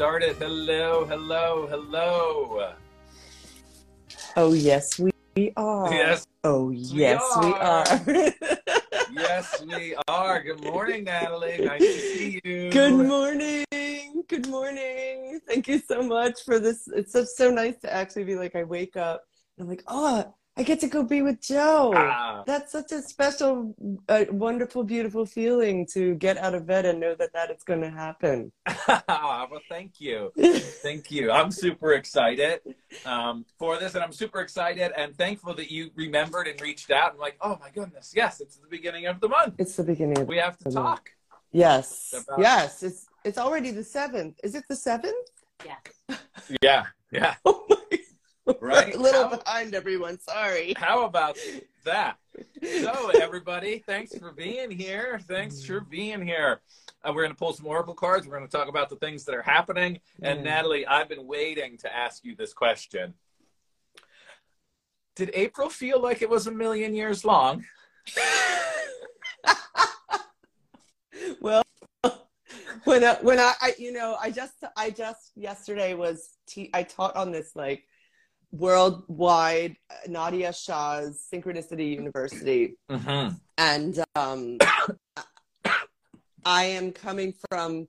started. Hello, hello, hello. Oh, yes, we, we are. Yes, Oh, yes, we are. are. yes, we are. Good morning, Natalie. Nice to see you. Good morning. Good morning. Thank you so much for this. It's so, so nice to actually be like, I wake up and I'm like, oh, I get to go be with Joe. Ah, That's such a special, uh, wonderful, beautiful feeling to get out of bed and know that that is going to happen. well, thank you. Thank you. I'm super excited um, for this, and I'm super excited and thankful that you remembered and reached out. I'm like, oh my goodness, yes, it's the beginning of the month. it's the beginning of We have to the month. talk. Yes. About- Yes. It's it's already the seventh. Is it the seventh? Yeah, yeah. Oh my Right? A little How- behind everyone. Sorry. How about that? So, everybody, thanks for being here. Thanks for being here. Uh, we're going to pull some oracle cards. We're going to talk about the things that are happening. And Yeah. Natalie, I've been waiting to ask you this question. Did April feel like it was a million years long? well, when I, when I, I you know I just I just yesterday was te- I taught on this like worldwide Nadiya Shah's Synchronicity University Mm-hmm. and um, I am coming from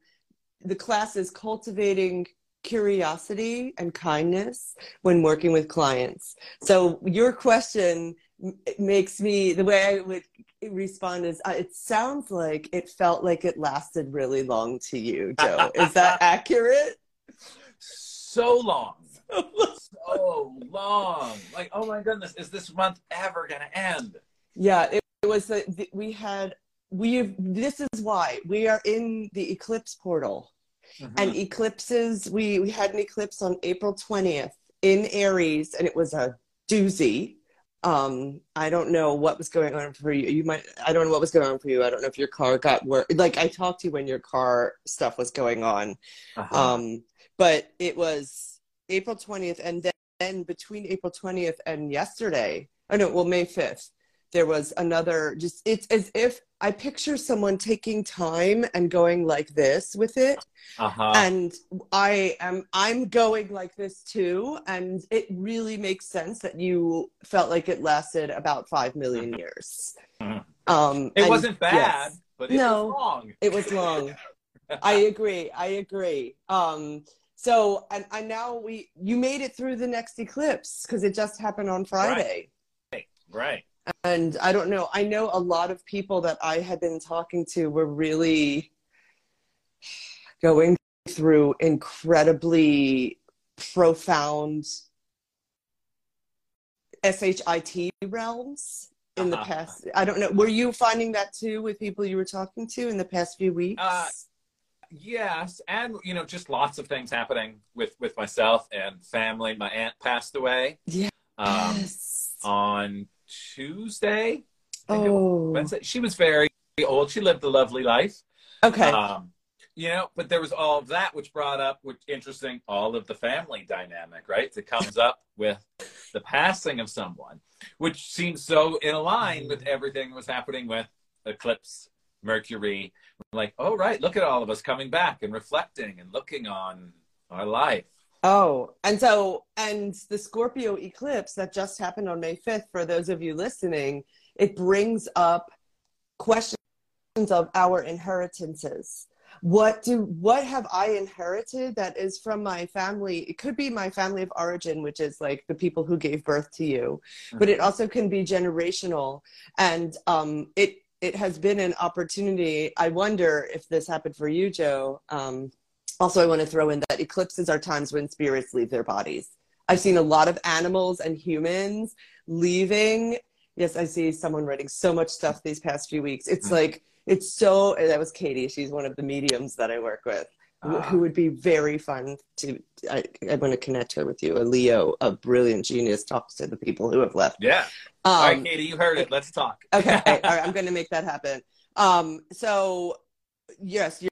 the class is cultivating curiosity and kindness when working with clients. So your question makes me the way I would respond is uh, it sounds like it felt like it lasted really long to you, Joe. is that accurate? So long. So long. Like, oh my goodness, is this month ever going to end? Yeah, it, it was the, we had we this is why we are in the eclipse portal. Mhm. and eclipses we we had an eclipse on april 20th in aries and it was a doozy um i don't know what was going on for you you might i don't know what was going on for you i don't know if your car got work like i talked to you when your car stuff was going on Uh-huh. um but it was april 20th and then, then between april 20th and yesterday i know well may 5th there was another just it's as if i picture someone taking time and going like this with it uh-huh. and i am i'm going like this too and it really makes sense that you felt like it lasted about five million years Mhm. um it and wasn't bad, yes, but it No. was long. it was long i agree i agree um so and i now we you made it through the next eclipse because it just happened on friday Right. right. and i don't know i know a lot of people that i had been talking to were really going through incredibly profound shit realms in the Uh-huh. past i don't know were you finding that too with people you were talking to in the past few weeks Uh, Yes, and you know, just lots of things happening with with myself and family. My aunt passed away um, yes on Tuesday. I think it was oh Wednesday. She was very old. She lived a lovely life. okay Um, you know, but there was all of that, which brought up, which interesting, all of the family dynamic, right? That comes up with the passing of someone, which seems so in line with everything that was happening with eclipse, Mercury. Like, oh right, look at all of us coming back and reflecting and looking on our life. Oh, and so, and the Scorpio eclipse that just happened on May 5th, for those of you listening, it brings up questions of our inheritances. What do, what have I inherited that is from my family? It could be my family of origin, which is like the people who gave birth to you, but it also can be generational. And um, it, it has been an opportunity. I wonder if this happened for you, Joe. Um, also, I want to throw in that eclipses are times when spirits leave their bodies. I've seen a lot of animals and humans leaving. Yes, I see someone writing so much stuff these past few weeks. It's Mhm. like, it's so, that was Katie. She's one of the mediums that I work with, who- Ah. who would be very fun to, I, I want to connect her with you. A Leo, a brilliant genius, talks to the people who have left. Yeah. all right, Um, Katie, you heard it. Let's talk. okay all right i'm going to make that happen um so yes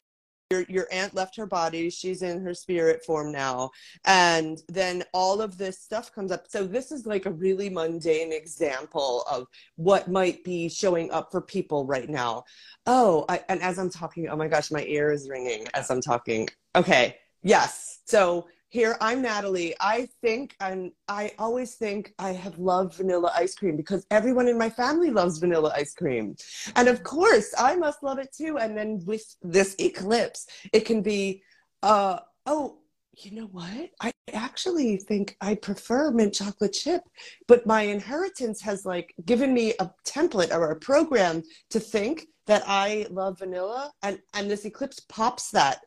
your, your aunt left her body. She's in her spirit form now. And then all of this stuff comes up. So this is like a really mundane example of what might be showing up for people right now. Oh I, and as i'm talking oh my gosh my ear is ringing as i'm talking. Okay Yes. So here I'm Natalie. I think and I always think I have loved vanilla ice cream because everyone in my family loves vanilla ice cream. And of course, I must love it too. And then with this eclipse, it can be uh oh, you know what? I actually think I prefer mint chocolate chip, but my inheritance has like given me a template or a program to think that I love vanilla and and this eclipse pops that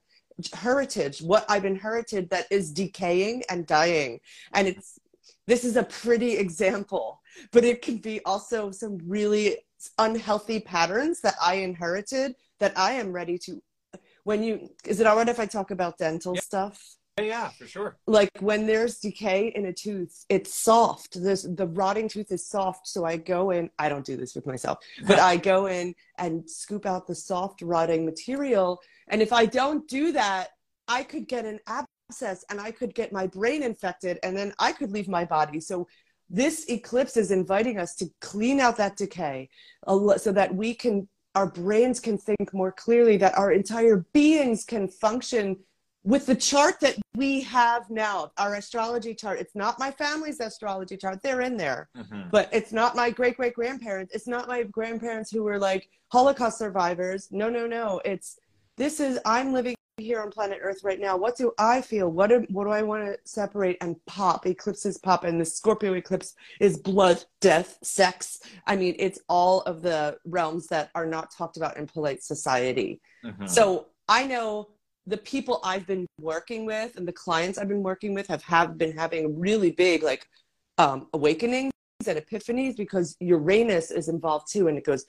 heritage, what I've inherited that is decaying and dying. And it's this is a pretty example, but it can be also some really unhealthy patterns that I inherited that I am ready to when you is it all right if I talk about dental stuff? Yeah, for sure. Like when there's decay in a tooth, it's soft. This the rotting tooth is soft. So I go in, I don't do this with myself, but I go in and scoop out the soft rotting material. And if I don't do that, I could get an abscess and I could get my brain infected and then I could leave my body. So this eclipse is inviting us to clean out that decay so that we can our brains can think more clearly that our entire beings can function with the chart that we have now, our astrology chart, it's not my family's astrology chart. They're in there. Mm-hmm. But it's not my great great grandparents. It's not my grandparents who were like Holocaust survivors. No, no, no. It's this is I'm living here on planet Earth right now. What do I feel? What do, what do I want to separate and pop? Eclipses pop, and the Scorpio eclipse is blood, death, sex. I mean, it's all of the realms that are not talked about in polite society. Mm-hmm. So I know the people I've been working with and the clients I've been working with have, have been having really big like um, awakenings and epiphanies because Uranus is involved too, and it goes,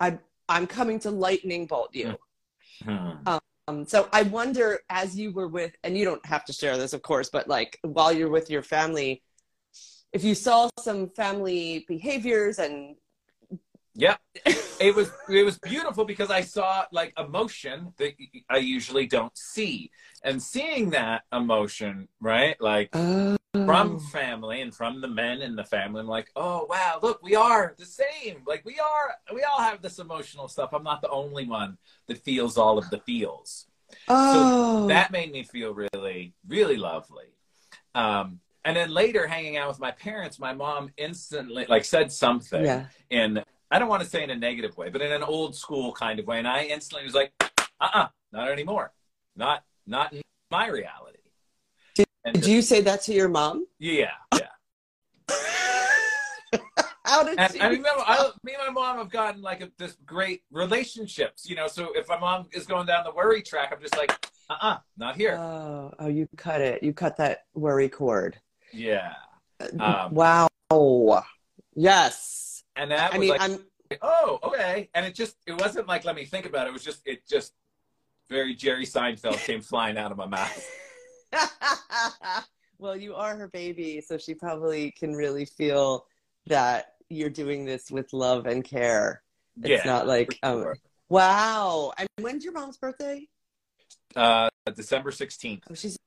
I'm I'm coming to lightning bolt you. Mm-hmm. Um, so I wonder, as you were with, and you don't have to share this, of course, but like while you're with your family, if you saw some family behaviors and yeah, it was it was beautiful because I saw like emotion that I usually don't see, and seeing that emotion, right, like oh. from family and from the men in the family, I'm like, oh wow, look, we are the same. Like we are, we all have this emotional stuff. I'm not the only one that feels all of the feels. Oh. So that made me feel really, really lovely. Um, and then later, hanging out with my parents, my mom instantly like said something yeah. in I don't want to say in a negative way, but in an old school kind of way. And I instantly was like, uh-uh, not anymore. Not, not in my reality. Did, did you say that to your mom? Yeah, yeah. How did and, I mean, I, me and my mom have gotten like a, this great relationships, you know. So if my mom is going down the worry track, I'm just like, uh, uh-uh, uh not here. Oh, oh, you cut it. You cut that worry cord. Yeah. Uh, um, wow. Yes and that I was mean, like, I'm... oh, okay. And it just, it wasn't like, let me think about it. It was just, it just very Jerry Seinfeld came flying out of my mouth. well, you are her baby, so she probably can really feel that you're doing this with love and care. It's yeah, not like, um, sure. wow. And when's your mom's birthday? Uh, December 16th. Oh, she's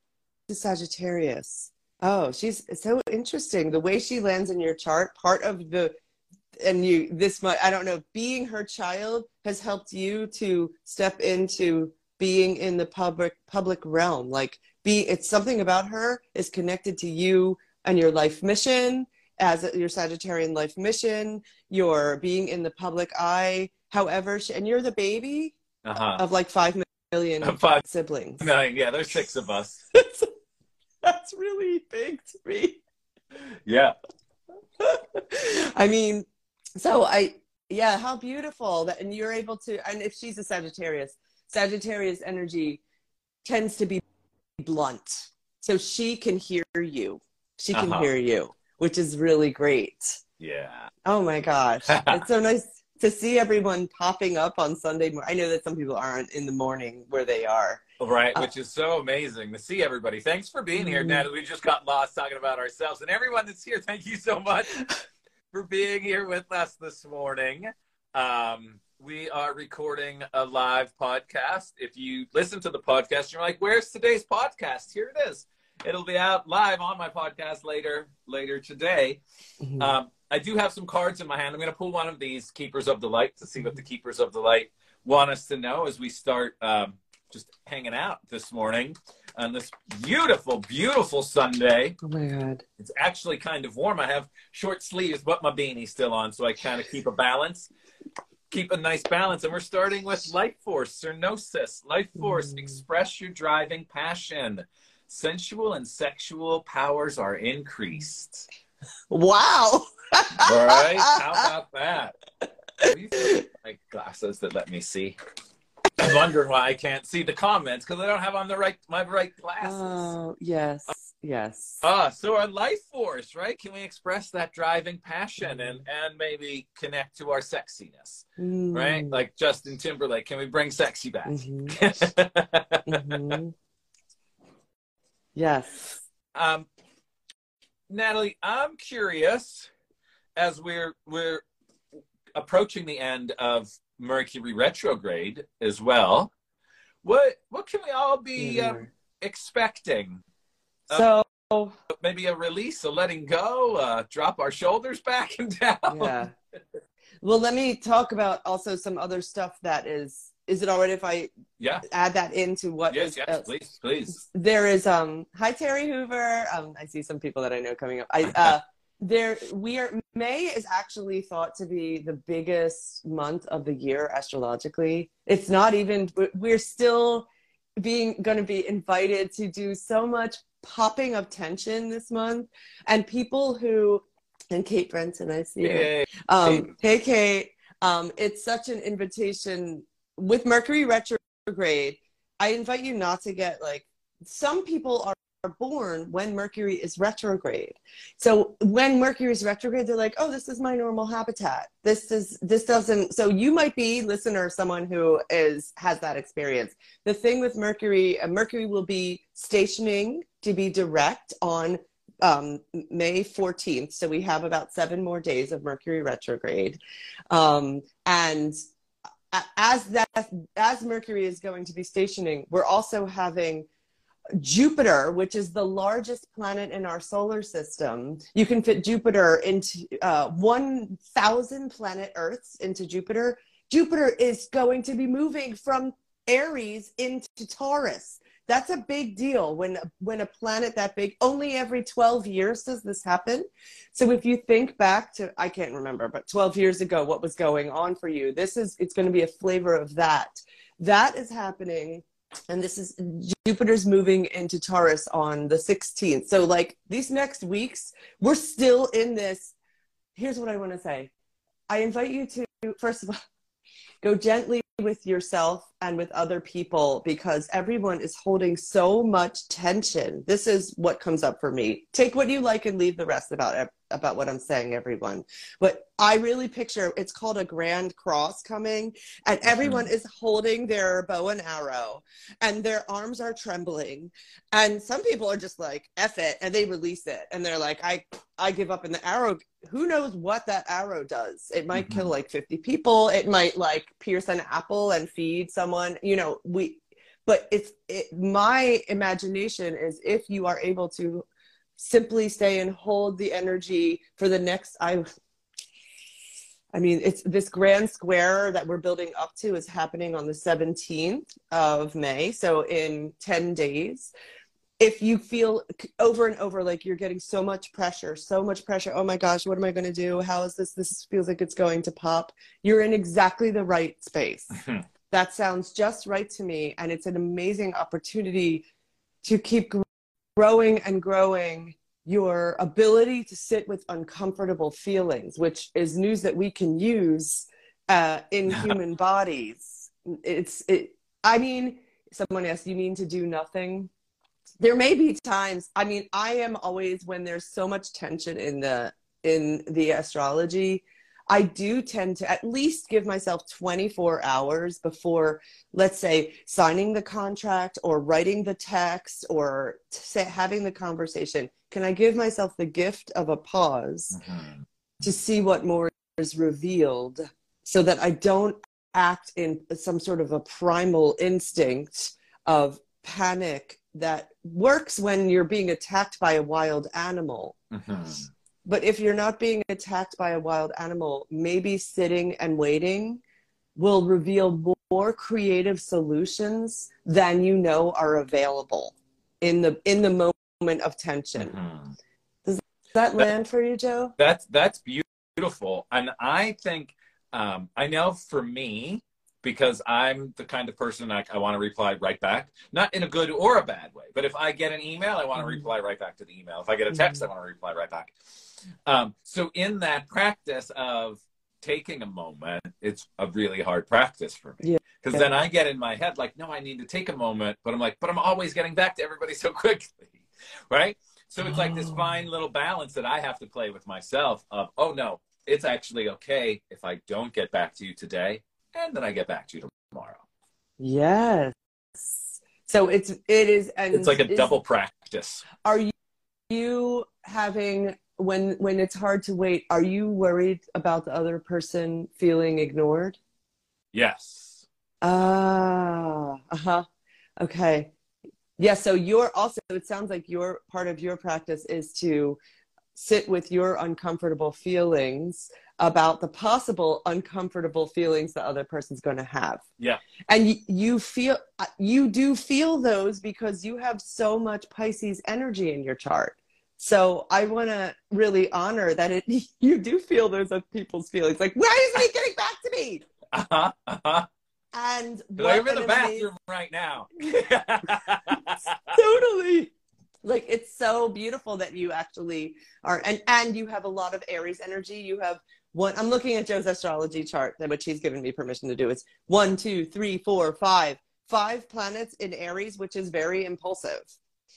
a Sagittarius. Oh, she's so interesting. The way she lands in your chart, part of the and you this much i don't know being her child has helped you to step into being in the public public realm. Like be it's something about her is connected to you and your life mission as your sagittarian life mission your being in the public eye however she, and you're the baby uh-huh. of like five million five siblings. yeah there's six of us. That's really big to me. Yeah. I mean, so I, yeah, how beautiful that, and you're able to, and if she's a Sagittarius, Sagittarius energy tends to be blunt. So she can hear you. She can uh-huh. hear you, which is really great. Yeah. Oh my gosh. it's so nice to see everyone popping up on Sunday morning. I know that some people aren't in the morning where they are. Right, uh, which is so amazing to see everybody. Thanks for being here, mm-hmm. Natalie. We just got lost talking about ourselves. And everyone that's here, thank you so much for being here with us this morning. Um, we are recording a live podcast. If you listen to the podcast, you're like, "Where's today's podcast?" Here it is. It'll be out live on my podcast later later today. Mm-hmm. Um, I do have some cards in my hand. I'm going to pull one of these Keepers of the Light to see what the Keepers of the Light want us to know as we start um, just hanging out this morning. On this beautiful, beautiful Sunday. Oh my God. It's actually kind of warm. I have short sleeves, but my beanie's still on, so I kind of keep a balance. Keep a nice balance. And we're starting with Life Force, Cernunnos. Life Force, Mm. express your driving passion. Sensual and sexual powers are increased. Wow. All right. How about that? These are my glasses that let me see. I'm wondering why I can't see the comments because I don't have on the right my right glasses. Oh, yes. Yes. Ah, so our life force, right? Can we express that driving passion and and maybe connect to our sexiness, right? Mm. Like Justin Timberlake, can we bring sexy back? Mhm. Mhm. Yes. um, Natalie, I'm curious as we're we're approaching the end of Mercury retrograde as well. What what can we all be um, expecting? So, Maybe a release, a letting go, uh, drop our shoulders back and down. yeah. Well, let me talk about also some other stuff that is. Is it all right if I Yeah. add that into what Yes, is- yes, uh, please, please. there is um hi terry hoover um i see some people that i know coming up i uh there we are may is actually thought to be the biggest month of the year astrologically it's not even we're still being going to be invited to do so much popping of tension this month and people who and kate brenton i see her Yay. um, hey, Kate. Um, it's such an invitation with Mercury retrograde. I invite you not to get like some people are, are born when Mercury is retrograde. So when Mercury is retrograde, they're like, "Oh, this is my normal habitat. This is this doesn't." So you might be listener someone who is has that experience. The thing with Mercury, uh, Mercury will be stationing to be direct on um, May 14th. So we have about seven more days of Mercury retrograde. Um, and as that, as Mercury is going to be stationing, we're also having Jupiter, which is the largest planet in our solar system. You can fit Jupiter into uh, 1,000 planet Earths into Jupiter. Jupiter is going to be moving from Aries into Taurus. That's a big deal when when a planet that big only every 12 years does this happen. So if you think back to I can't remember, but 12 years ago what was going on for you, this is it's going to be a flavor of that. That is happening and this is Jupiter's moving into Taurus on the 16th. So like these next weeks, we're still in this here's what I want to say. I invite you to first of all go gently with yourself and with other people because everyone is holding so much tension. This is what comes up for me. Take what you like and leave the rest about about what I'm saying, everyone. But I really picture it's called a grand cross coming, and everyone is holding their bow and arrow, and their arms are trembling, and some people are just like "f it" and they release it, and they're like, "I I give up," and the arrow. Who knows what that arrow does? It might Mhm. kill like 50 people. It might like pierce an apple and feed someone. You know, we. But it's it, my imagination is if you are able to simply stay and hold the energy for the next i i mean it's this grand square that we're building up to is happening on the 17th of may so in 10 days if you feel over and over like you're getting so much pressure so much pressure oh my gosh what am i going to do how is this this feels like it's going to pop you're in exactly the right space mm-hmm. That sounds just right to me and it's an amazing opportunity to keep growing and growing your ability to sit with uncomfortable feelings, which is news that we can use uh, in human bodies. It's, it, I mean, someone asked, you mean to do nothing? There may be times, I mean, I am always, when there's so much tension in the, in the astrology, I do tend to at least give myself 24 hours before, let's say, signing the contract or writing the text or say, having the conversation. Can I give myself the gift of a pause Mhm. to see what more is revealed so that I don't act in some sort of a primal instinct of panic that works when you're being attacked by a wild animal? Mhm. But if you're not being attacked by a wild animal, maybe sitting and waiting will reveal more creative solutions than you know are available. in the in the moment of tension. Mhm. Does that land for you, Joe? That's that's beautiful, and I think um, I know for me because I'm the kind of person I, I want to reply right back, not in a good or a bad way. But if I get an email, I want to Mhm. reply right back to the email. If I get a text, I want to reply right back. Um, so in that practice of taking a moment, it's a really hard practice for me. Yeah. Because then I get in my head like, no, I need to take a moment, but I'm like, but I'm always getting back to everybody so quickly, right? So it's like this Oh. fine little balance that I have to play with myself of, oh no, it's actually okay if I don't get back to you today, and then I get back to you tomorrow. Yes. So it's it is and It's like a is- double practice. Are you, you having when when it's hard to wait? Are you worried about the other person feeling ignored? Yes. Ah, uh huh. Okay. Yeah. So you're also. It sounds like your part of your practice is to sit with your uncomfortable feelings about the possible uncomfortable feelings the other person's going to have. Yeah. And you, you feel you do feel those because you have so much Pisces energy in your chart. So I want to really honor that it you do feel those of people's feelings. Like, why isn't he getting back to me? Uh huh. Uh huh. And I'm in the amazing- bathroom right now. totally like it's so beautiful that you actually are and and you have a lot of aries energy you have one i'm looking at joe's astrology chart that which he's given me permission to do it's one two three four five five planets in aries which is very impulsive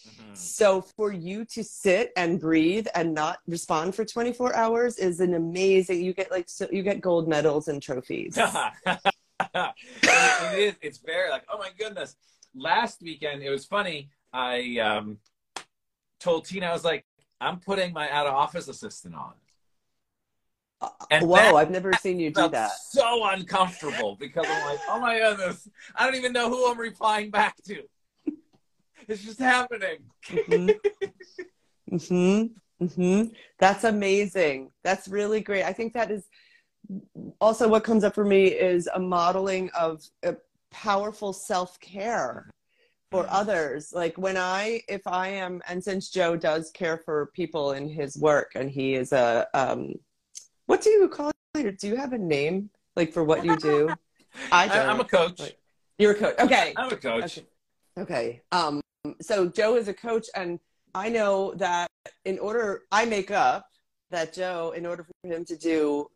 Mhm. so for you to sit and breathe and not respond for 24 hours is an amazing you get like so you get gold medals and trophies it is. It's very like, oh my goodness. Last weekend, it was funny. I um, told Tina, I was like, I'm putting my out of office assistant on. And whoa that i've never seen you do that so uncomfortable because I'm like, oh my goodness, I don't even know who I'm replying back to. It's just happening. Mm-hmm. mm-hmm. Mm-hmm. That's amazing. That's really great. I think that is also what comes up for me is a modeling of a powerful self care for Mhm. others. Like when I, if I am, and since Joe does care for people in his work, and he is a, um, what do you call it? Do you have a name like for what you do? I I, don't. I'm a coach. Like- You're a coach. Okay. I'm a coach. Okay. Okay. Um, so Joe is a coach, and I know that in order, I make up that Joe, in order for him to do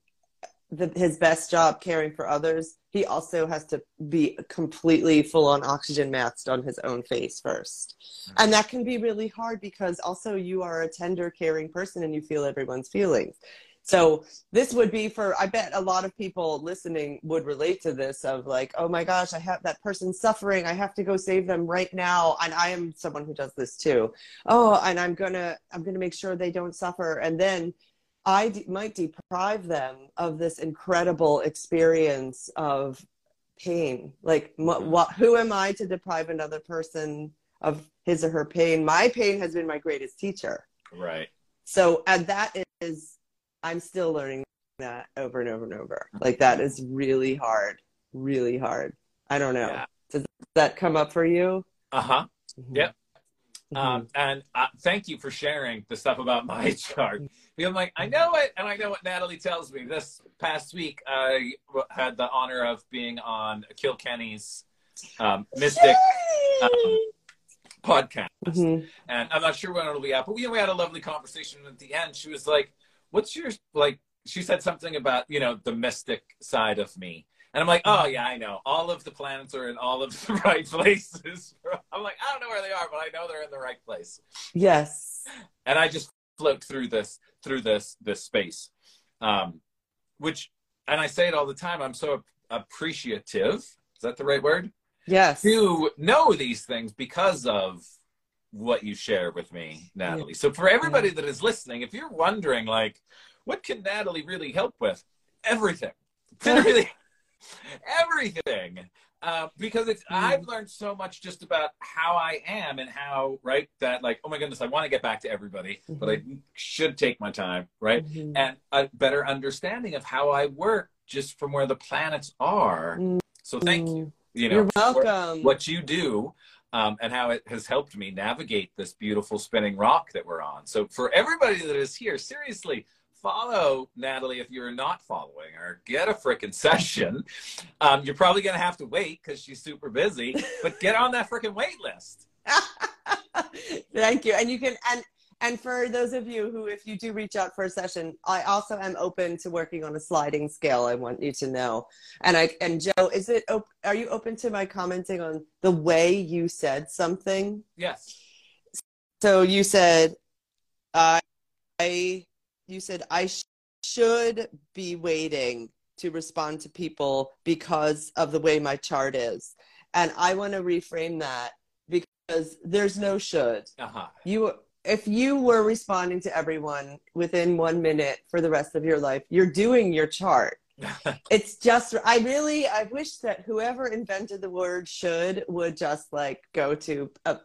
the, his best job caring for others, he also has to be completely full on oxygen masked on his own face first. And that can be really hard because also you are a tender, caring person and you feel everyone's feelings. So this would be for I bet a lot of people listening would relate to this of like, oh my gosh, I have that person suffering. I have to go save them right now. And I am someone who does this too. Oh, and I'm gonna I'm gonna make sure they don't suffer. And then I d- might deprive them of this incredible experience of pain. Like, what, mm-hmm. what, who am I to deprive another person of his or her pain? My pain has been my greatest teacher. Right. So, and that is, I'm still learning that over and over and over. Like, that is really hard, really hard. I don't know. Yeah. Does that come up for you? Uh huh. Mhm. Yep. Mhm. Um, and uh, thank you for sharing the stuff about my chart. Because I'm like, I know it, and I know what Natalie tells me. This past week, I w- had the honor of being on Kilkenny's um, Mystic um, podcast, Mhm. and I'm not sure when it'll be out, but we, we had a lovely conversation at the end. She was like, "What's your like?" She said something about you know the mystic side of me, and I'm like, "Oh yeah, I know. All of the planets are in all of the right places." I'm like, I don't know where they are, but I know they're in the right place. Yes. and I just float through this through this this space, um, which and I say it all the time. I'm so appreciative. Is that the right word? Yes. To know these things because of what you share with me, Natalie. So for everybody that is listening, if you're wondering, like, what can Natalie really help with? Everything. Literally everything. Uh, because it's Mm. I've learned so much just about how I am and how right that like oh my goodness I want to get back to everybody but I should take my time right Mhm. and a better understanding of how I work just from where the planets are Mm. so thank you you know You're welcome. what you do um, and how it has helped me navigate this beautiful spinning rock that we're on. So for everybody that is here, seriously, follow Natalie if you're not following her. Get a freaking session. Um, you're probably going to have to wait because she's super busy, but get on that freaking wait list. Thank you. And you can, and and for those of you who, if you do reach out for a session, I also am open to working on a sliding scale. I want you to know. And I and Joe, is it? Op- are you open to my commenting on the way you said something? Yes. So you said, I, I you said I sh- should be waiting to respond to people because of the way my chart is, and I want to reframe that because there's no should. Uh-huh. You if you were responding to everyone within one minute for the rest of your life, you're doing your chart. it's just, I really, I wish that whoever invented the word should would just like go to a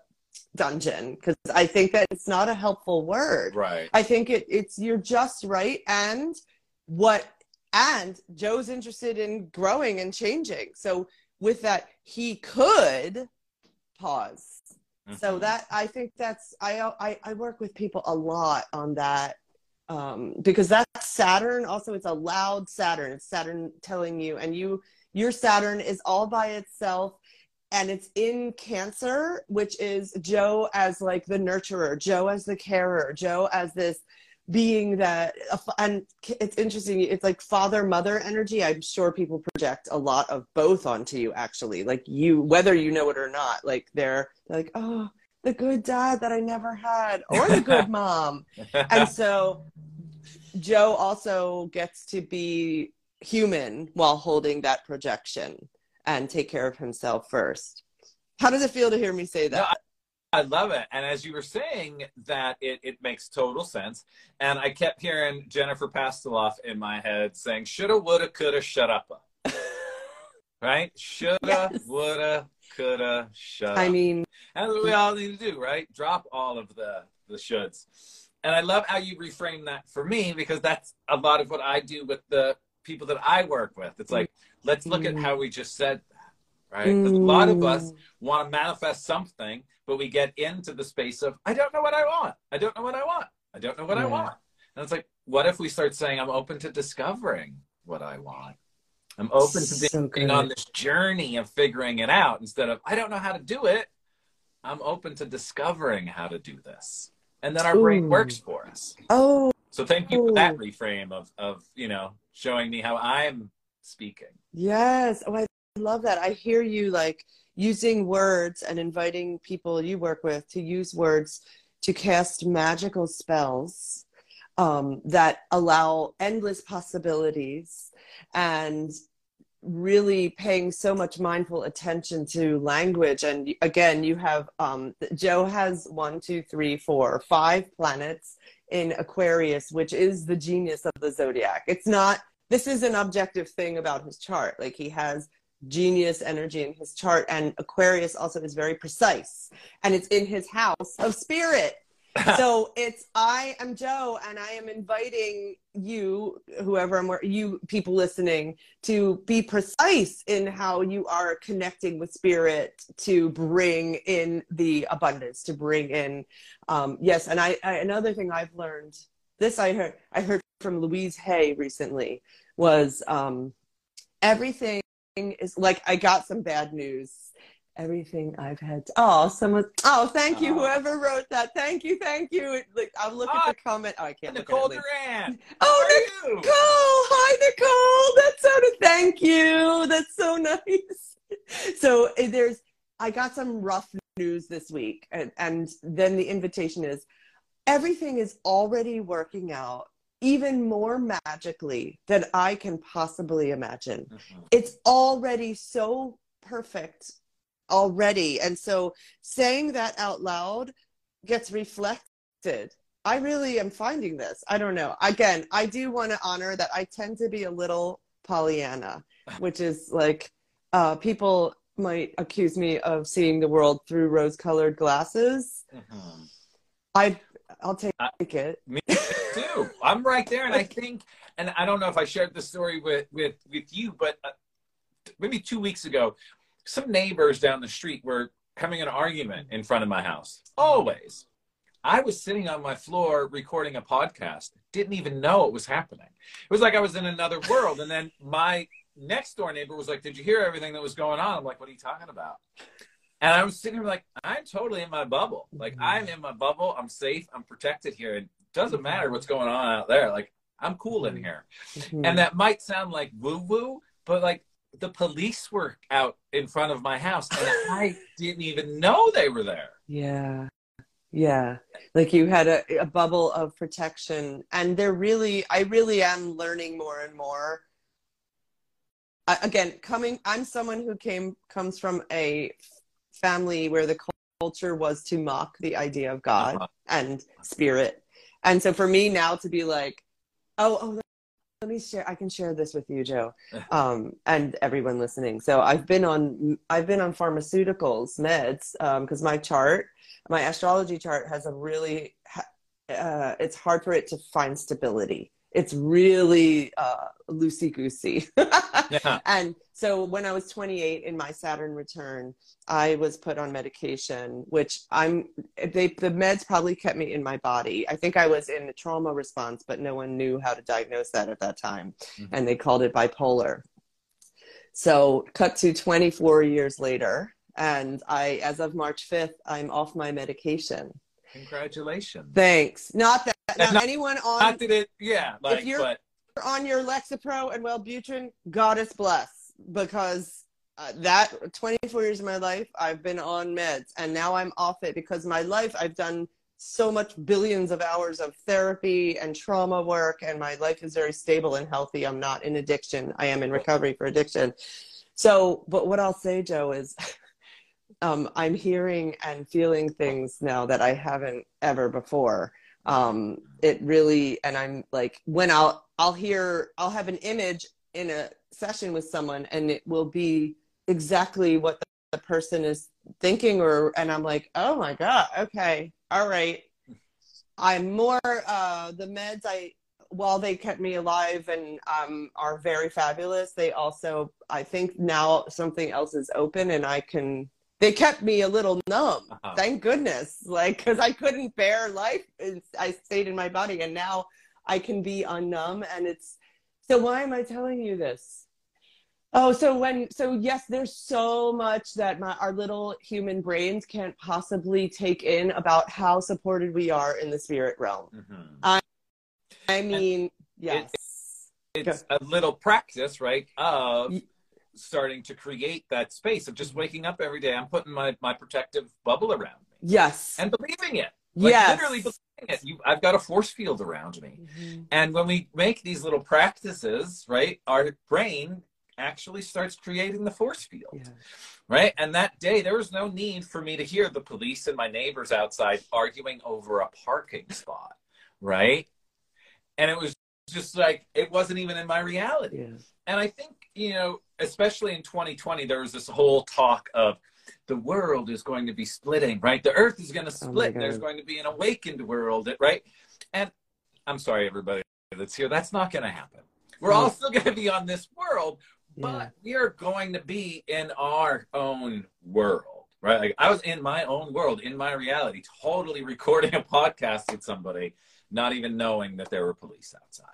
dungeon because I think that it's not a helpful word. Right. I think it, it's, you're just right. And what, and Joe's interested in growing and changing. So with that, he could pause so Mm-hmm. that I think that's I, I I work with people a lot on that um, because that's Saturn. Also, it's a loud Saturn. It's Saturn telling you, and you your Saturn is all by itself, and it's in Cancer, which is Joe as like the nurturer, Joe as the carer, Joe as this being that and it's interesting it's like father mother energy i'm sure people project a lot of both onto you actually. Like you whether you know it or not like they're, they're like oh the good dad that i never had or the good mom. And so joe also gets to be human while holding that projection and take care of himself first. How does it feel to hear me say that? No, I love it. And as you were saying that, it, it makes total sense. And I kept hearing Jennifer Pastiloff in my head saying, shoulda, woulda, coulda, shut up. right? Shoulda, Yes. woulda, coulda, shut i mean That's what we all need to do, right? Drop all of the, the shoulds. And I love how you reframe that for me because that's a lot of what I do with the people that I work with. It's like, let's look at Mm. how we just said that, right? 'Cause a lot of us mm, want to manifest something, but we get into the space of, I don't know what I want. I don't know what I want. I don't know what I want. And it's like, what if we start saying, I'm open to discovering what I want? I'm open to being so good. on this journey of figuring it out instead of, I don't know how to do it. I'm open to discovering how to do this. And then our brain works for us. oh So thank you for that reframe of, of, you know, showing me how I'm speaking. Yes. Oh, I love that. I hear you like using words and inviting people you work with to use words to cast magical spells um, that allow endless possibilities and really paying so much mindful attention to language. And again, you have um, Joe has one, two, three, four, five planets in Aquarius, which is the genius of the zodiac. It's not this is an objective thing about his chart. Like he has genius energy in his chart, and Aquarius also is very precise, and it's in his house of spirit. so it's I am Joe, and I am inviting you, whoever I'm, you people listening, to be precise in how you are connecting with spirit to bring in the abundance, to bring in, um, yes. And I, I another thing I've learned. This I heard I heard from Louise Hay recently was um, everything is like I got some bad news. Everything I've had. To, oh, someone. Oh, thank you, Oh. whoever wrote that. Thank you, thank you. It- Like I'll look Ah, at the comment. Oh, I can't look Nicole at it. later. Duran. Oh, are you? Nicole. Hi, Nicole. That sounded. Thank you. That's so nice. So eh, there's. I got some rough news this week, and, and then the invitation is everything is already working out even more magically than I can possibly imagine. Mhm. It's already so perfect already. And so saying that out loud gets reflected. I really am finding this. I don't know. Again, I do want to honor that I tend to be a little Pollyanna, which is like uh, people might accuse me of seeing the world through rose colored glasses. Mhm. I, I'll take I- it. Me too. I'm right there, and I think, and I don't know if I shared this story with with with you, but uh, maybe two weeks ago, some neighbors down the street were having an argument in front of my house. Always. I was sitting on my floor recording a podcast, didn't even know it was happening. It was like I was in another world. And then my next door neighbor was like, Did you hear everything that was going on? I'm like, What are you talking about? And I was sitting here like, I'm totally in my bubble. Like, Mm-hmm. I'm in my bubble. I'm safe. I'm protected here. It doesn't matter what's going on out there. Like, I'm cool in here. Mhm. And that might sound like woo woo, but like the police were out in front of my house and I didn't even know they were there. Yeah. Yeah. Like you had a, a bubble of protection. And they're really, I really am learning more and more. I, again, coming, I'm someone who came, comes from a family where the culture was to mock the idea of God Uh-huh. and spirit. And so for me now to be like, oh, oh, let me share, I can share this with you, Joe, um, and everyone listening. So I've been on, I've been on pharmaceuticals, meds, because my chart, my astrology chart has a really uh, it's hard for it to find stability it's really uh, loosey goosey Yeah. and so when i was 28 in my saturn return i was put on medication which i'm they the meds probably kept me in my body. I think i was in a trauma response but no one knew how to diagnose that at that time. Mhm. and they called it bipolar. So cut to 24 years later and i as of march 5th i'm off my medication. Congratulations. thanks. Not that now not- anyone on Not that it, yeah, like, you're- but on your lexapro and wellbutrin goddess bless because uh, that 24 years of my life i've been on meds and now i'm off it because my life i've done so much billions of hours of therapy and trauma work and my life is very stable and healthy. I'm not in addiction. I am in recovery for addiction. So but what i'll say joe is um, i'm hearing and feeling things now that i haven't ever before. Um, it really and i'm like when i'll i'll hear i'll have an image in a session with someone and it will be exactly what the, the person is thinking or and i'm like oh my god okay all right i'm more uh the meds i while they kept me alive and um are very fabulous they also i think now something else is open and i can they kept me a little numb Uh-huh. thank goodness like because i couldn't bear life i stayed in my body and now i can be unnumb and it's so why am i telling you this oh so when so yes there's so much that my our little human brains can't possibly take in about how supported we are in the spirit realm mhm. i mean yes it's a little practice, right? Of starting to create that space of just waking up every day. I'm putting my, my protective bubble around me yes and believing it. Like yes literally believing it. You, I've got a force field around me. Mhm. And when we make these little practices, right, our brain actually starts creating the force field, Yeah. right? And that day, there was no need for me to hear the police and my neighbors outside arguing over a parking spot, right? And it was just like, it wasn't even in my reality. yeah And I think, you know, especially in 2020, there was this whole talk of the world is going to be splitting, right? The earth is going to Oh split. There's going to be an awakened world, right? And I'm sorry, everybody that's here, that's not going to happen. We're all still going to be on this world, but Yeah. we are going to be in our own world, right? Like I was in my own world, in my reality, totally recording a podcast with somebody, not even knowing that there were police outside,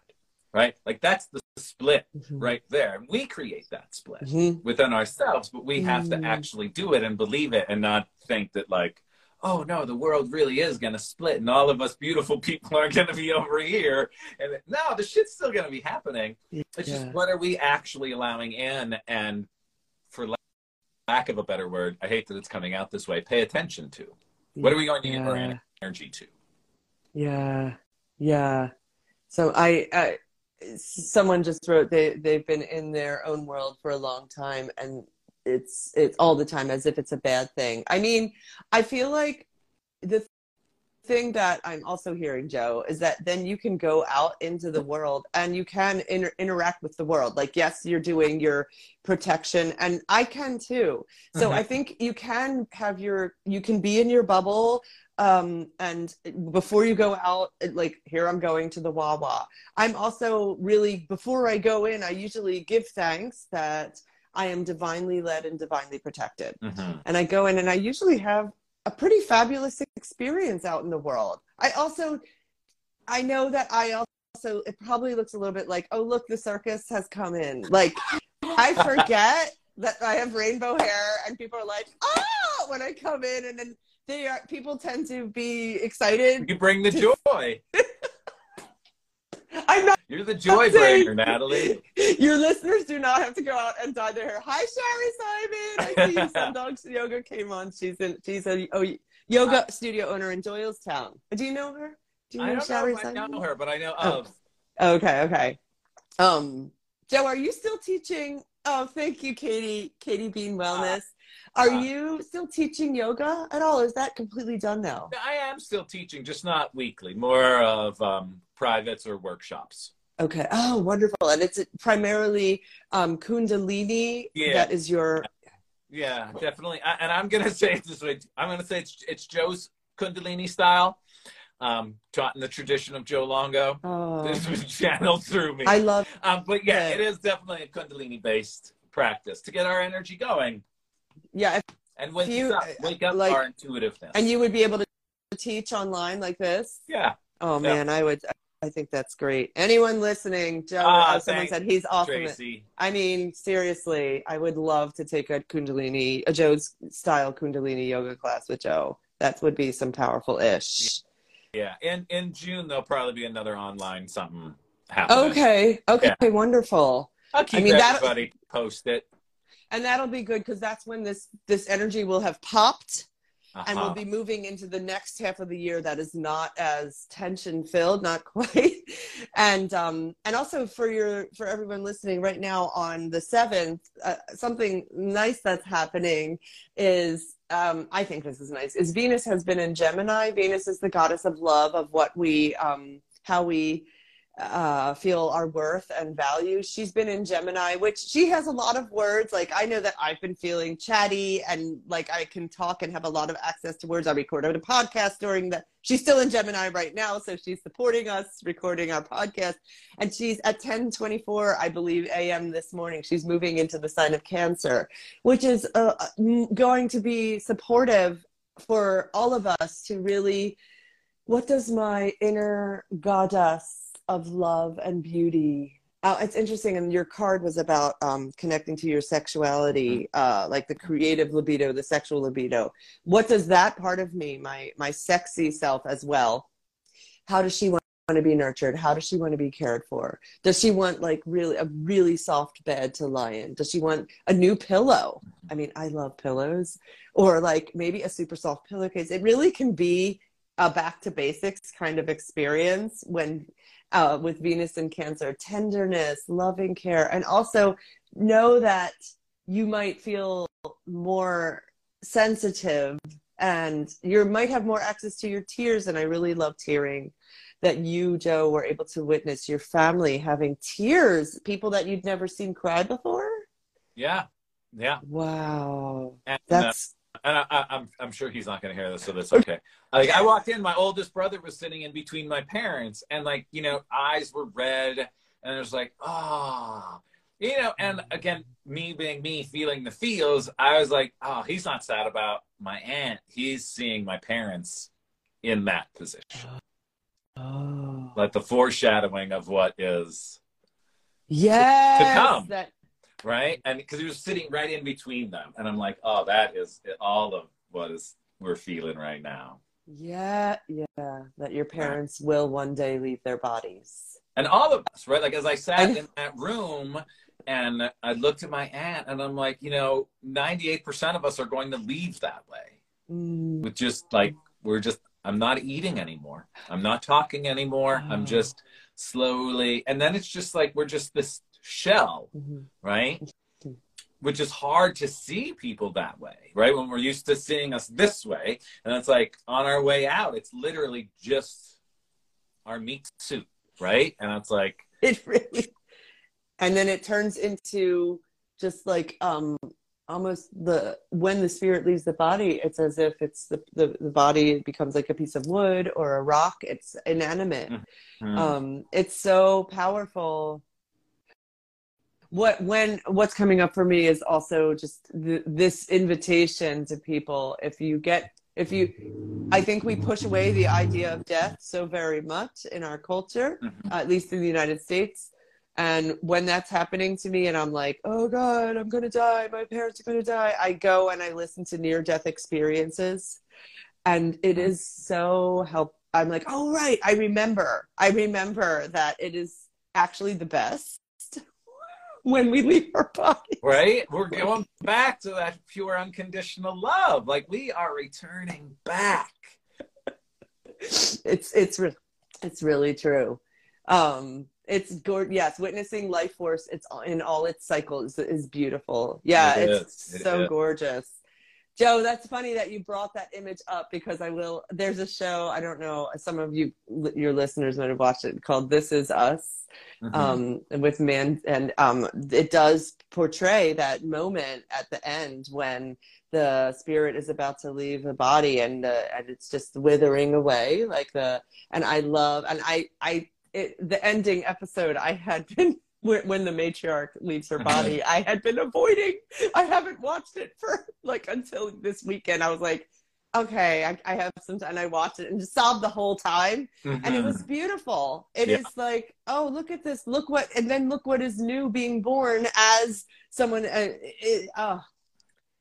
right? Like that's the split Mhm. right there. And we create that split Mhm. within ourselves, but we have to Mm. actually do it and believe it and not think that like, oh no, the world really is gonna split and all of us beautiful people are gonna be over here. And no, the shit's still gonna be happening. It's Yeah. just what are we actually allowing in and for la- lack of a better word, I hate that it's coming out this way, pay attention to. What are we going to give our energy to? Yeah, yeah. So I, I, someone just wrote they they've been in their own world for a long time, and it's it's all the time as if it's a bad thing. I mean, I feel like the thing that I'm also hearing, Joe, is that then you can go out into the world and you can inter- interact with the world. Like, yes, you're doing your protection, and I can too. So Mhm. I think you can have your, you can be in your bubble. Um, and before you go out, like, here I'm going to the Wawa. I'm also really, before I go in, I usually give thanks that I am divinely led and divinely protected. Mhm. And I go in and I usually have a pretty fabulous experience out in the world. I also, I know that I also, it probably looks a little bit like, oh, look, the circus has come in. Like, I forget that I have rainbow hair and people are like, oh, when I come in and then they are, people tend to be excited. You bring the joy. I'm not You're the joy saying- bringer, Natalie. Your listeners do not have to go out and dye their hair. Hi, Sherry Simon. I see you. Some Dogs Yoga came on. She's in. She's a oh, yoga uh, studio owner in Doylestown. Uh, do you know her? Do you I know don't Sherry know if I Simon? know her, but I know Oh. Okay, okay. Um, Joe, are you still teaching? Oh, thank you, Katie. Katie Bean uh, Wellness. Are uh, you still teaching yoga at all? Is that completely done now? I am still teaching, just not weekly, more of um, privates or workshops. Okay. Oh, wonderful. And it's primarily um, Kundalini. Yeah. That is your. Yeah, definitely. I, and I'm gonna say it this way. I'm gonna say it's it's Joe's Kundalini style, um, taught in the tradition of Joe Longo. Oh, This was channeled through me. I love. um, but yeah, Yeah. it is definitely a Kundalini based practice to get our energy going Yeah, if- and when You- up, wake up like- our intuitiveness. and you would be able to teach online like this. yeah, Oh Yeah. man, I would. I think that's great. Anyone listening, Joe? Ah, uh, someone said he's awesome. I mean, seriously, I would love to take a Kundalini, a Joe's style Kundalini yoga class with Joe. That would be some powerful ish. Yeah, in in June there'll probably be another online something happening. Okay, okay, wonderful. I'll keep I mean, that- everybody posted. And that'll be good because that's when this this energy will have popped, and we'll Uh-huh. be moving into the next half of the year that is not as tension filled, not quite. And um and also for your for everyone listening right now on the seventh, uh, something nice that's happening is um I think this is nice. Is Venus has been in Gemini. Venus is the goddess of love of what we um how we uh, feel our worth and value. She's been in Gemini, which she has a lot of words. Like I know that I've been feeling chatty and like I can talk and have a lot of access to words. I recorded a podcast during the. She's still in Gemini right now, so she's supporting us recording our podcast. And she's at 10:24, I believe, a.m. this morning. She's moving into the sign of Cancer, which is uh, going to be supportive for all of us to really. What does my inner goddess of love and beauty. Uh, it's interesting, and your card was about um, connecting to your sexuality, uh, like the creative libido, the sexual libido. What does that part of me, my my sexy self as well? How does she want to be nurtured? How does she want to be cared for? Does she want like really a really soft bed to lie in? Does she want a new pillow? I mean, I love pillows, or like maybe a super soft pillowcase. It really can be a back to basics kind of experience when uh, with Venus and Cancer, tenderness, loving care, and also know that you might feel more sensitive and you might have more access to your tears. And I really loved hearing that you, Joe, were able to witness your family having tears, people that you'd never seen cry before. Yeah, yeah. Wow. And, uh, That's and I, I, I'm I'm sure he's not going to hear this, so that's okay. Like I walked in, my oldest brother was sitting in between my parents, and like you know, eyes were red, and it was like, ah, you know. And again, me being me, feeling the feels, I was like, oh, he's not sad about my aunt. He's seeing my parents in that position, oh. like the foreshadowing of what is yes, to come. that right, and because he was sitting right in between them, and I'm like, oh, that is all of what is we're feeling right now. Yeah, yeah, that your parents will one day leave their bodies. and all of us, right? Like as I sat in that room and I looked at my aunt and I'm like, you know, 98% of us are going to leave that way Mm. with just like, we're just, I'm not eating anymore. I'm not talking anymore. Oh. I'm just slowly, and then it's just like, we're just this shell, Mhm. right? Which is hard to see people that way, right? When we're used to seeing us this way. And it's like on our way out, it's literally just our meat suit, right? And it's like, It really, and then it turns into just like um almost the when the spirit leaves the body, it's as if it's the the, the body becomes like a piece of wood or a rock. It's inanimate. hmm, Um, it's so powerful what when what's coming up for me is also just th- this invitation to people. If you get if you i think we push away the idea of death so very much in our culture Mhm. uh, at least in the united states. And when that's happening to me and i'm like oh god i'm gonna die. My parents are gonna die. I go and i listen to near death experiences. And it is so help i'm like oh right i remember. I remember that it is actually the best when we leave our body Right? We're going back to that pure unconditional love. Like we are returning back. it's it's re- it's really true um it's good yes witnessing life force it's in all its cycles is beautiful yeah It it's is. It so is. gorgeous joe that's funny that you brought that image up because i will there's a show i don't know some of you your listeners might have watched it called this is us Mhm. um with man and um it does portray that moment at the end when the spirit is about to leave the body and uh, and it's just withering away like the and i love and i i it, the ending episode i had been when when the matriarch leaves her body i had been avoiding i haven't watched it for like until this weekend i was like okay i, I have some time and i watched it and just sobbed the whole time and it was beautiful. It is Yeah. like, oh, look at this, look what, and then look what is new being born as someone. Uh, it, uh.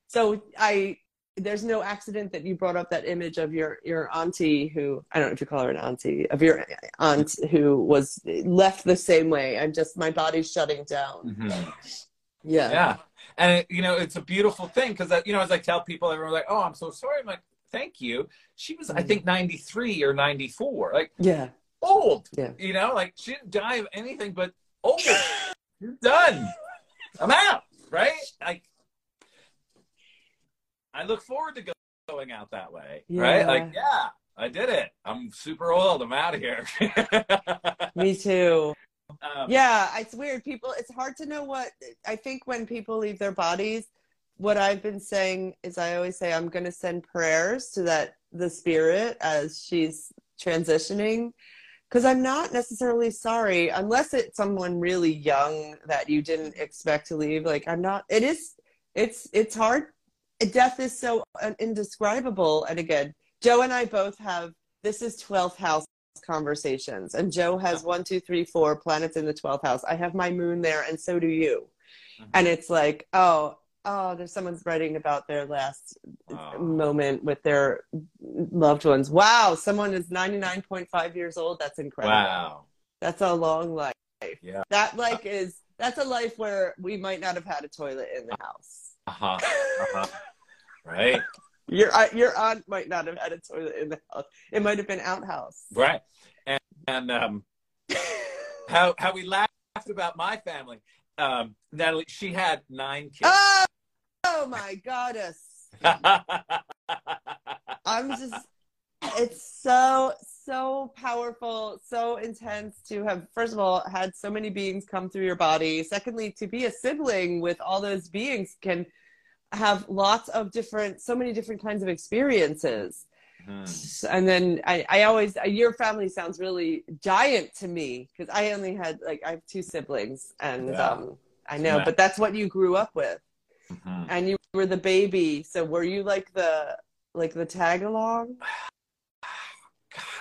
So I, there's no accident that you brought up that image of your your auntie who I don't know if you call her an auntie of your aunt who was left the same way. I'm just my body's shutting down. Mhm. Yeah. Yeah. And it, you know, it's a beautiful thing because you know, as I tell people, everyone's like, "Oh, I'm so sorry." I'm like, "Thank you." She was, I Mhm. think, 93 or 94, like Yeah. old. Yeah. You know, like she didn't die of anything but old. You're done. I'm out. Right? Like, I look forward to go, going out that way. Right? Like, yeah, I did it. I'm super old. I'm out of here. Me too. um, yeah it's weird people it's hard to know what i think when people leave their bodies what i've been saying is i always say i'm going to send prayers to that the spirit as she's transitioning because i'm not necessarily sorry unless it's someone really young that you didn't expect to leave like i'm not it is it's it's hard death is so indescribable and again joe and i both have this is 12th house conversations and joe has one two three four planets in the 12th house i have my moon there and so do you Mhm. and it's like oh oh there's someone's writing about their last Oh. moment with their loved ones wow someone is 99.5 years old that's incredible Wow. that's a long life Yeah. that like is that's a life where we might not have had a toilet in the house Uh-huh. Uh huh. Right. your your aunt might not have had a toilet in the house it might have been outhouse Right. And, and um, how how we laughed about my family. Um, Natalie, she had nine kids. oh, oh my goddess I'm just it's so so powerful, so intense to have first of all had so many beings come through your body. Secondly, to be a sibling with all those beings can have lots of different so many different kinds of experiences. Mhm. And then I, I always your family sounds really giant to me because I only had like I have two siblings and Yeah. um I know, Yeah. but that's what you grew up with Mhm. and you were the baby. So were you like the like the tag along?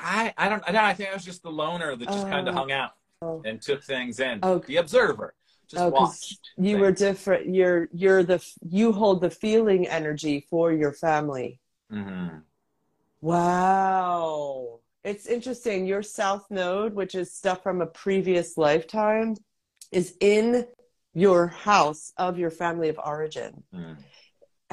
I, I don't I don't I think I was just the loner that just kind of Oh. hung out Oh. and took things in. Oh. The observer. Just Oh. You things. were different. You're you're the you hold the feeling energy for your family. Mhm. Wow. It's interesting. Your south node, which is stuff from a previous lifetime, is in your house of your family of origin. Mhm.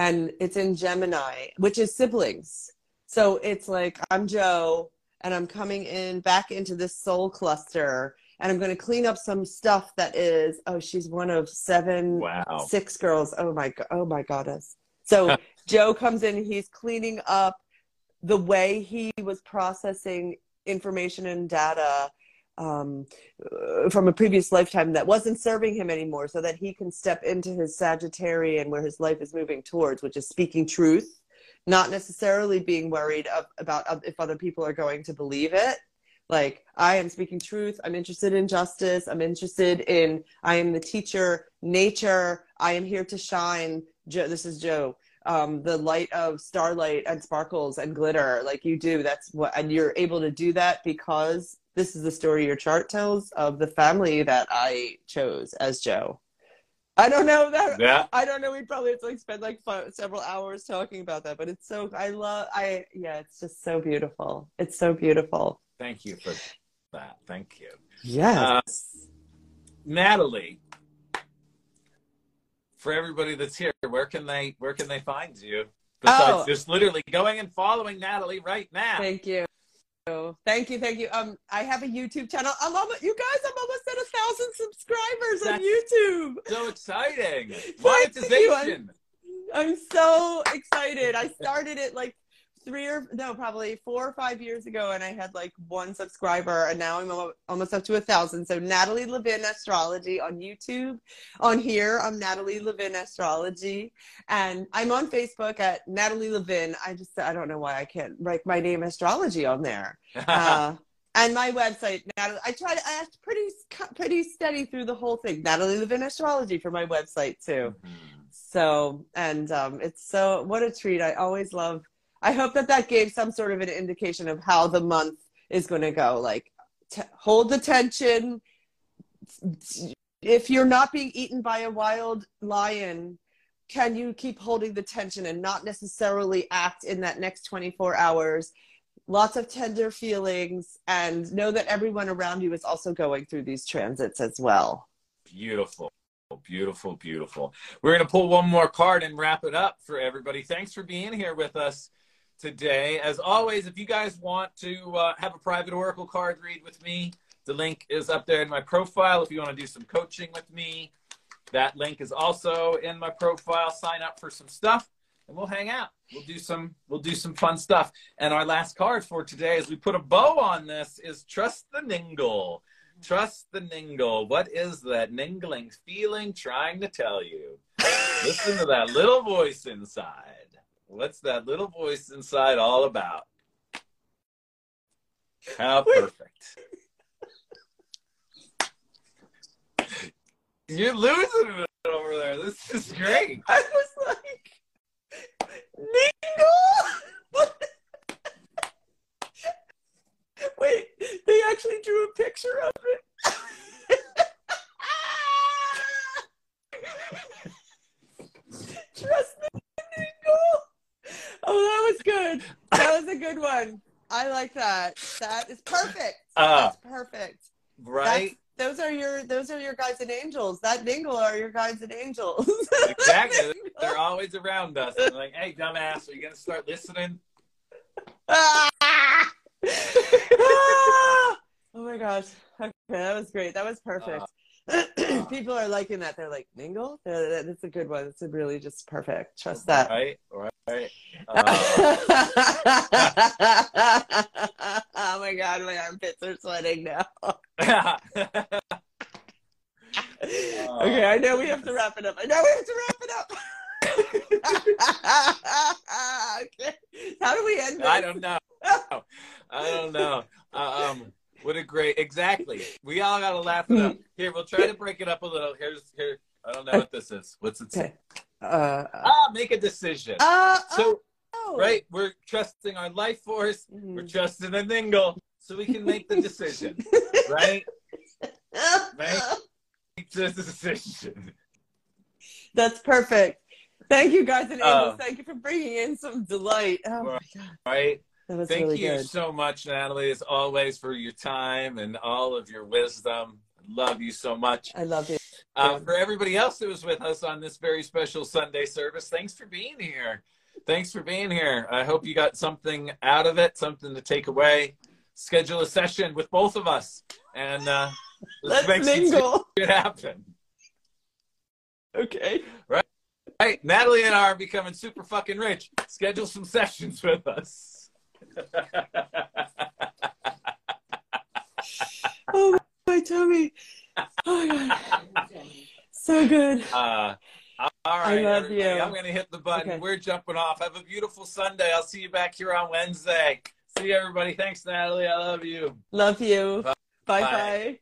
and it's in Gemini, which is siblings. So it's like I'm Joe and I'm coming in back into this soul cluster and I'm going to clean up some stuff that is oh she's one of seven Wow. six girls. Oh my god. Oh my goddess. So Joe comes in he's cleaning up the way he was processing information and data um, uh, from a previous lifetime that wasn't serving him anymore so that he can step into his Sagittarian where his life is moving towards, which is speaking truth, not necessarily being worried of, about if other people are going to believe it, Like, I am speaking truth. I'm interested in justice. I'm interested in, I am the teacher, nature. I am here to shine. Joe, this is Joe. Um, the light of starlight and sparkles and glitter, like you do. That's what, and you're able to do that because this is the story your chart tells of the family that I chose as Joe. I don't know that. Yeah. I don't know. We probably have to like spend like five, several hours talking about that, but it's so. I love. I yeah. It's just so beautiful. It's so beautiful. Thank you for that. Thank you. Yes. Uh, Natalie, for everybody that's here, where can they where can they find you? Besides Oh. just literally going and following Natalie right now. Thank you. Thank you, thank you. Um, I have a YouTube channel. I'm almost, you guys, I'm almost at a thousand subscribers on YouTube. So exciting. Thank you. Monetization. I'm so excited. I started it like three or no, probably four or five years ago, and I had like one subscriber, and now I'm almost up to a thousand. So Natalie Levin Astrology on YouTube. On here, I'm Natalie Levin Astrology, and I'm on Facebook at Natalie Levin. I just I don't know why I can't write my name astrology on there. Uh, and my website, Natalie, I try to I act pretty pretty steady through the whole thing. Natalie Levin Astrology for my website too. So, and um, it's so, what a treat. I always love, I hope that that gave some sort of an indication of how the month is going to go. Like, t- hold the tension. If you're not being eaten by a wild lion, can you keep holding the tension and not necessarily act in that next 24 hours? Lots of tender feelings, and know that everyone around you is also going through these transits as well. Beautiful. Beautiful, beautiful. We're going to pull one more card and wrap it up for everybody. Thanks for being here with us today. As always, if you guys want to uh, have a private Oracle card read with me, the link is up there in my profile. If you want to do some coaching with me, that link is also in my profile. Sign up for some stuff and we'll hang out. We'll do some we'll do some fun stuff. And our last card for today as we put a bow on this is trust the Ningle. Trust the Ningle. What is that ningling feeling trying to tell you? Listen to that little voice inside. What's that little voice inside all about? How perfect. You're losing it over there. This is great. I was like, Ningle? Wait, they actually drew a picture of it. Trust Ningle. Oh, that was good. That was a good one. I like that. That is perfect. Uh, That's perfect. right? That's, those are your those are your guides and angels. That Ningle are your guides and angels. Exactly. They're always around us. They're like, hey, dumbass, are you going to start listening? Ah! Ah! oh my gosh. Okay, that was great. That was perfect. People are liking that. They're like, Ningle? Uh, That's a good one. It's really just perfect. Trust that. Right? Right? Uh, oh my god, my armpits are sweating now. okay, I know we have to wrap it up. I know we have to wrap it up. okay. How do we end this? I don't know. I don't know. Uh, um, great exactly. We all gotta laugh it up. Here, we'll try to break it up a little. Here's here. I don't know what this is. What's it say? Uh, Ah, make a decision. uh, So oh. right, we're trusting our life force. We're Mhm. trusting the Ningle, so we can make the decision. Right? Make the decision. That's perfect. Thank you, guys and. Uh, Thank you for bringing in some delight. Oh my god, Right? That was Thank really you good. so much, Natalie, as always, for your time and all of your wisdom. Love you so much. I love you. Uh, for everybody else who was with us on this very special Sunday service, thanks for being here. Thanks for being here. I hope you got something out of it, something to take away. Schedule a session with both of us, and uh, Let's make some mingle. shit happen. Okay. Right. Hey, Natalie and I are becoming super fucking rich. Schedule some sessions with us. Oh my tummy. Oh my god. So good. Uh, all I love everybody. you. I'm going to hit the button. Okay. We're jumping off. Have a beautiful Sunday. I'll see you back here on Wednesday. See you, everybody. Thanks, Natalie. I love you. Love you. Bye Bye. bye.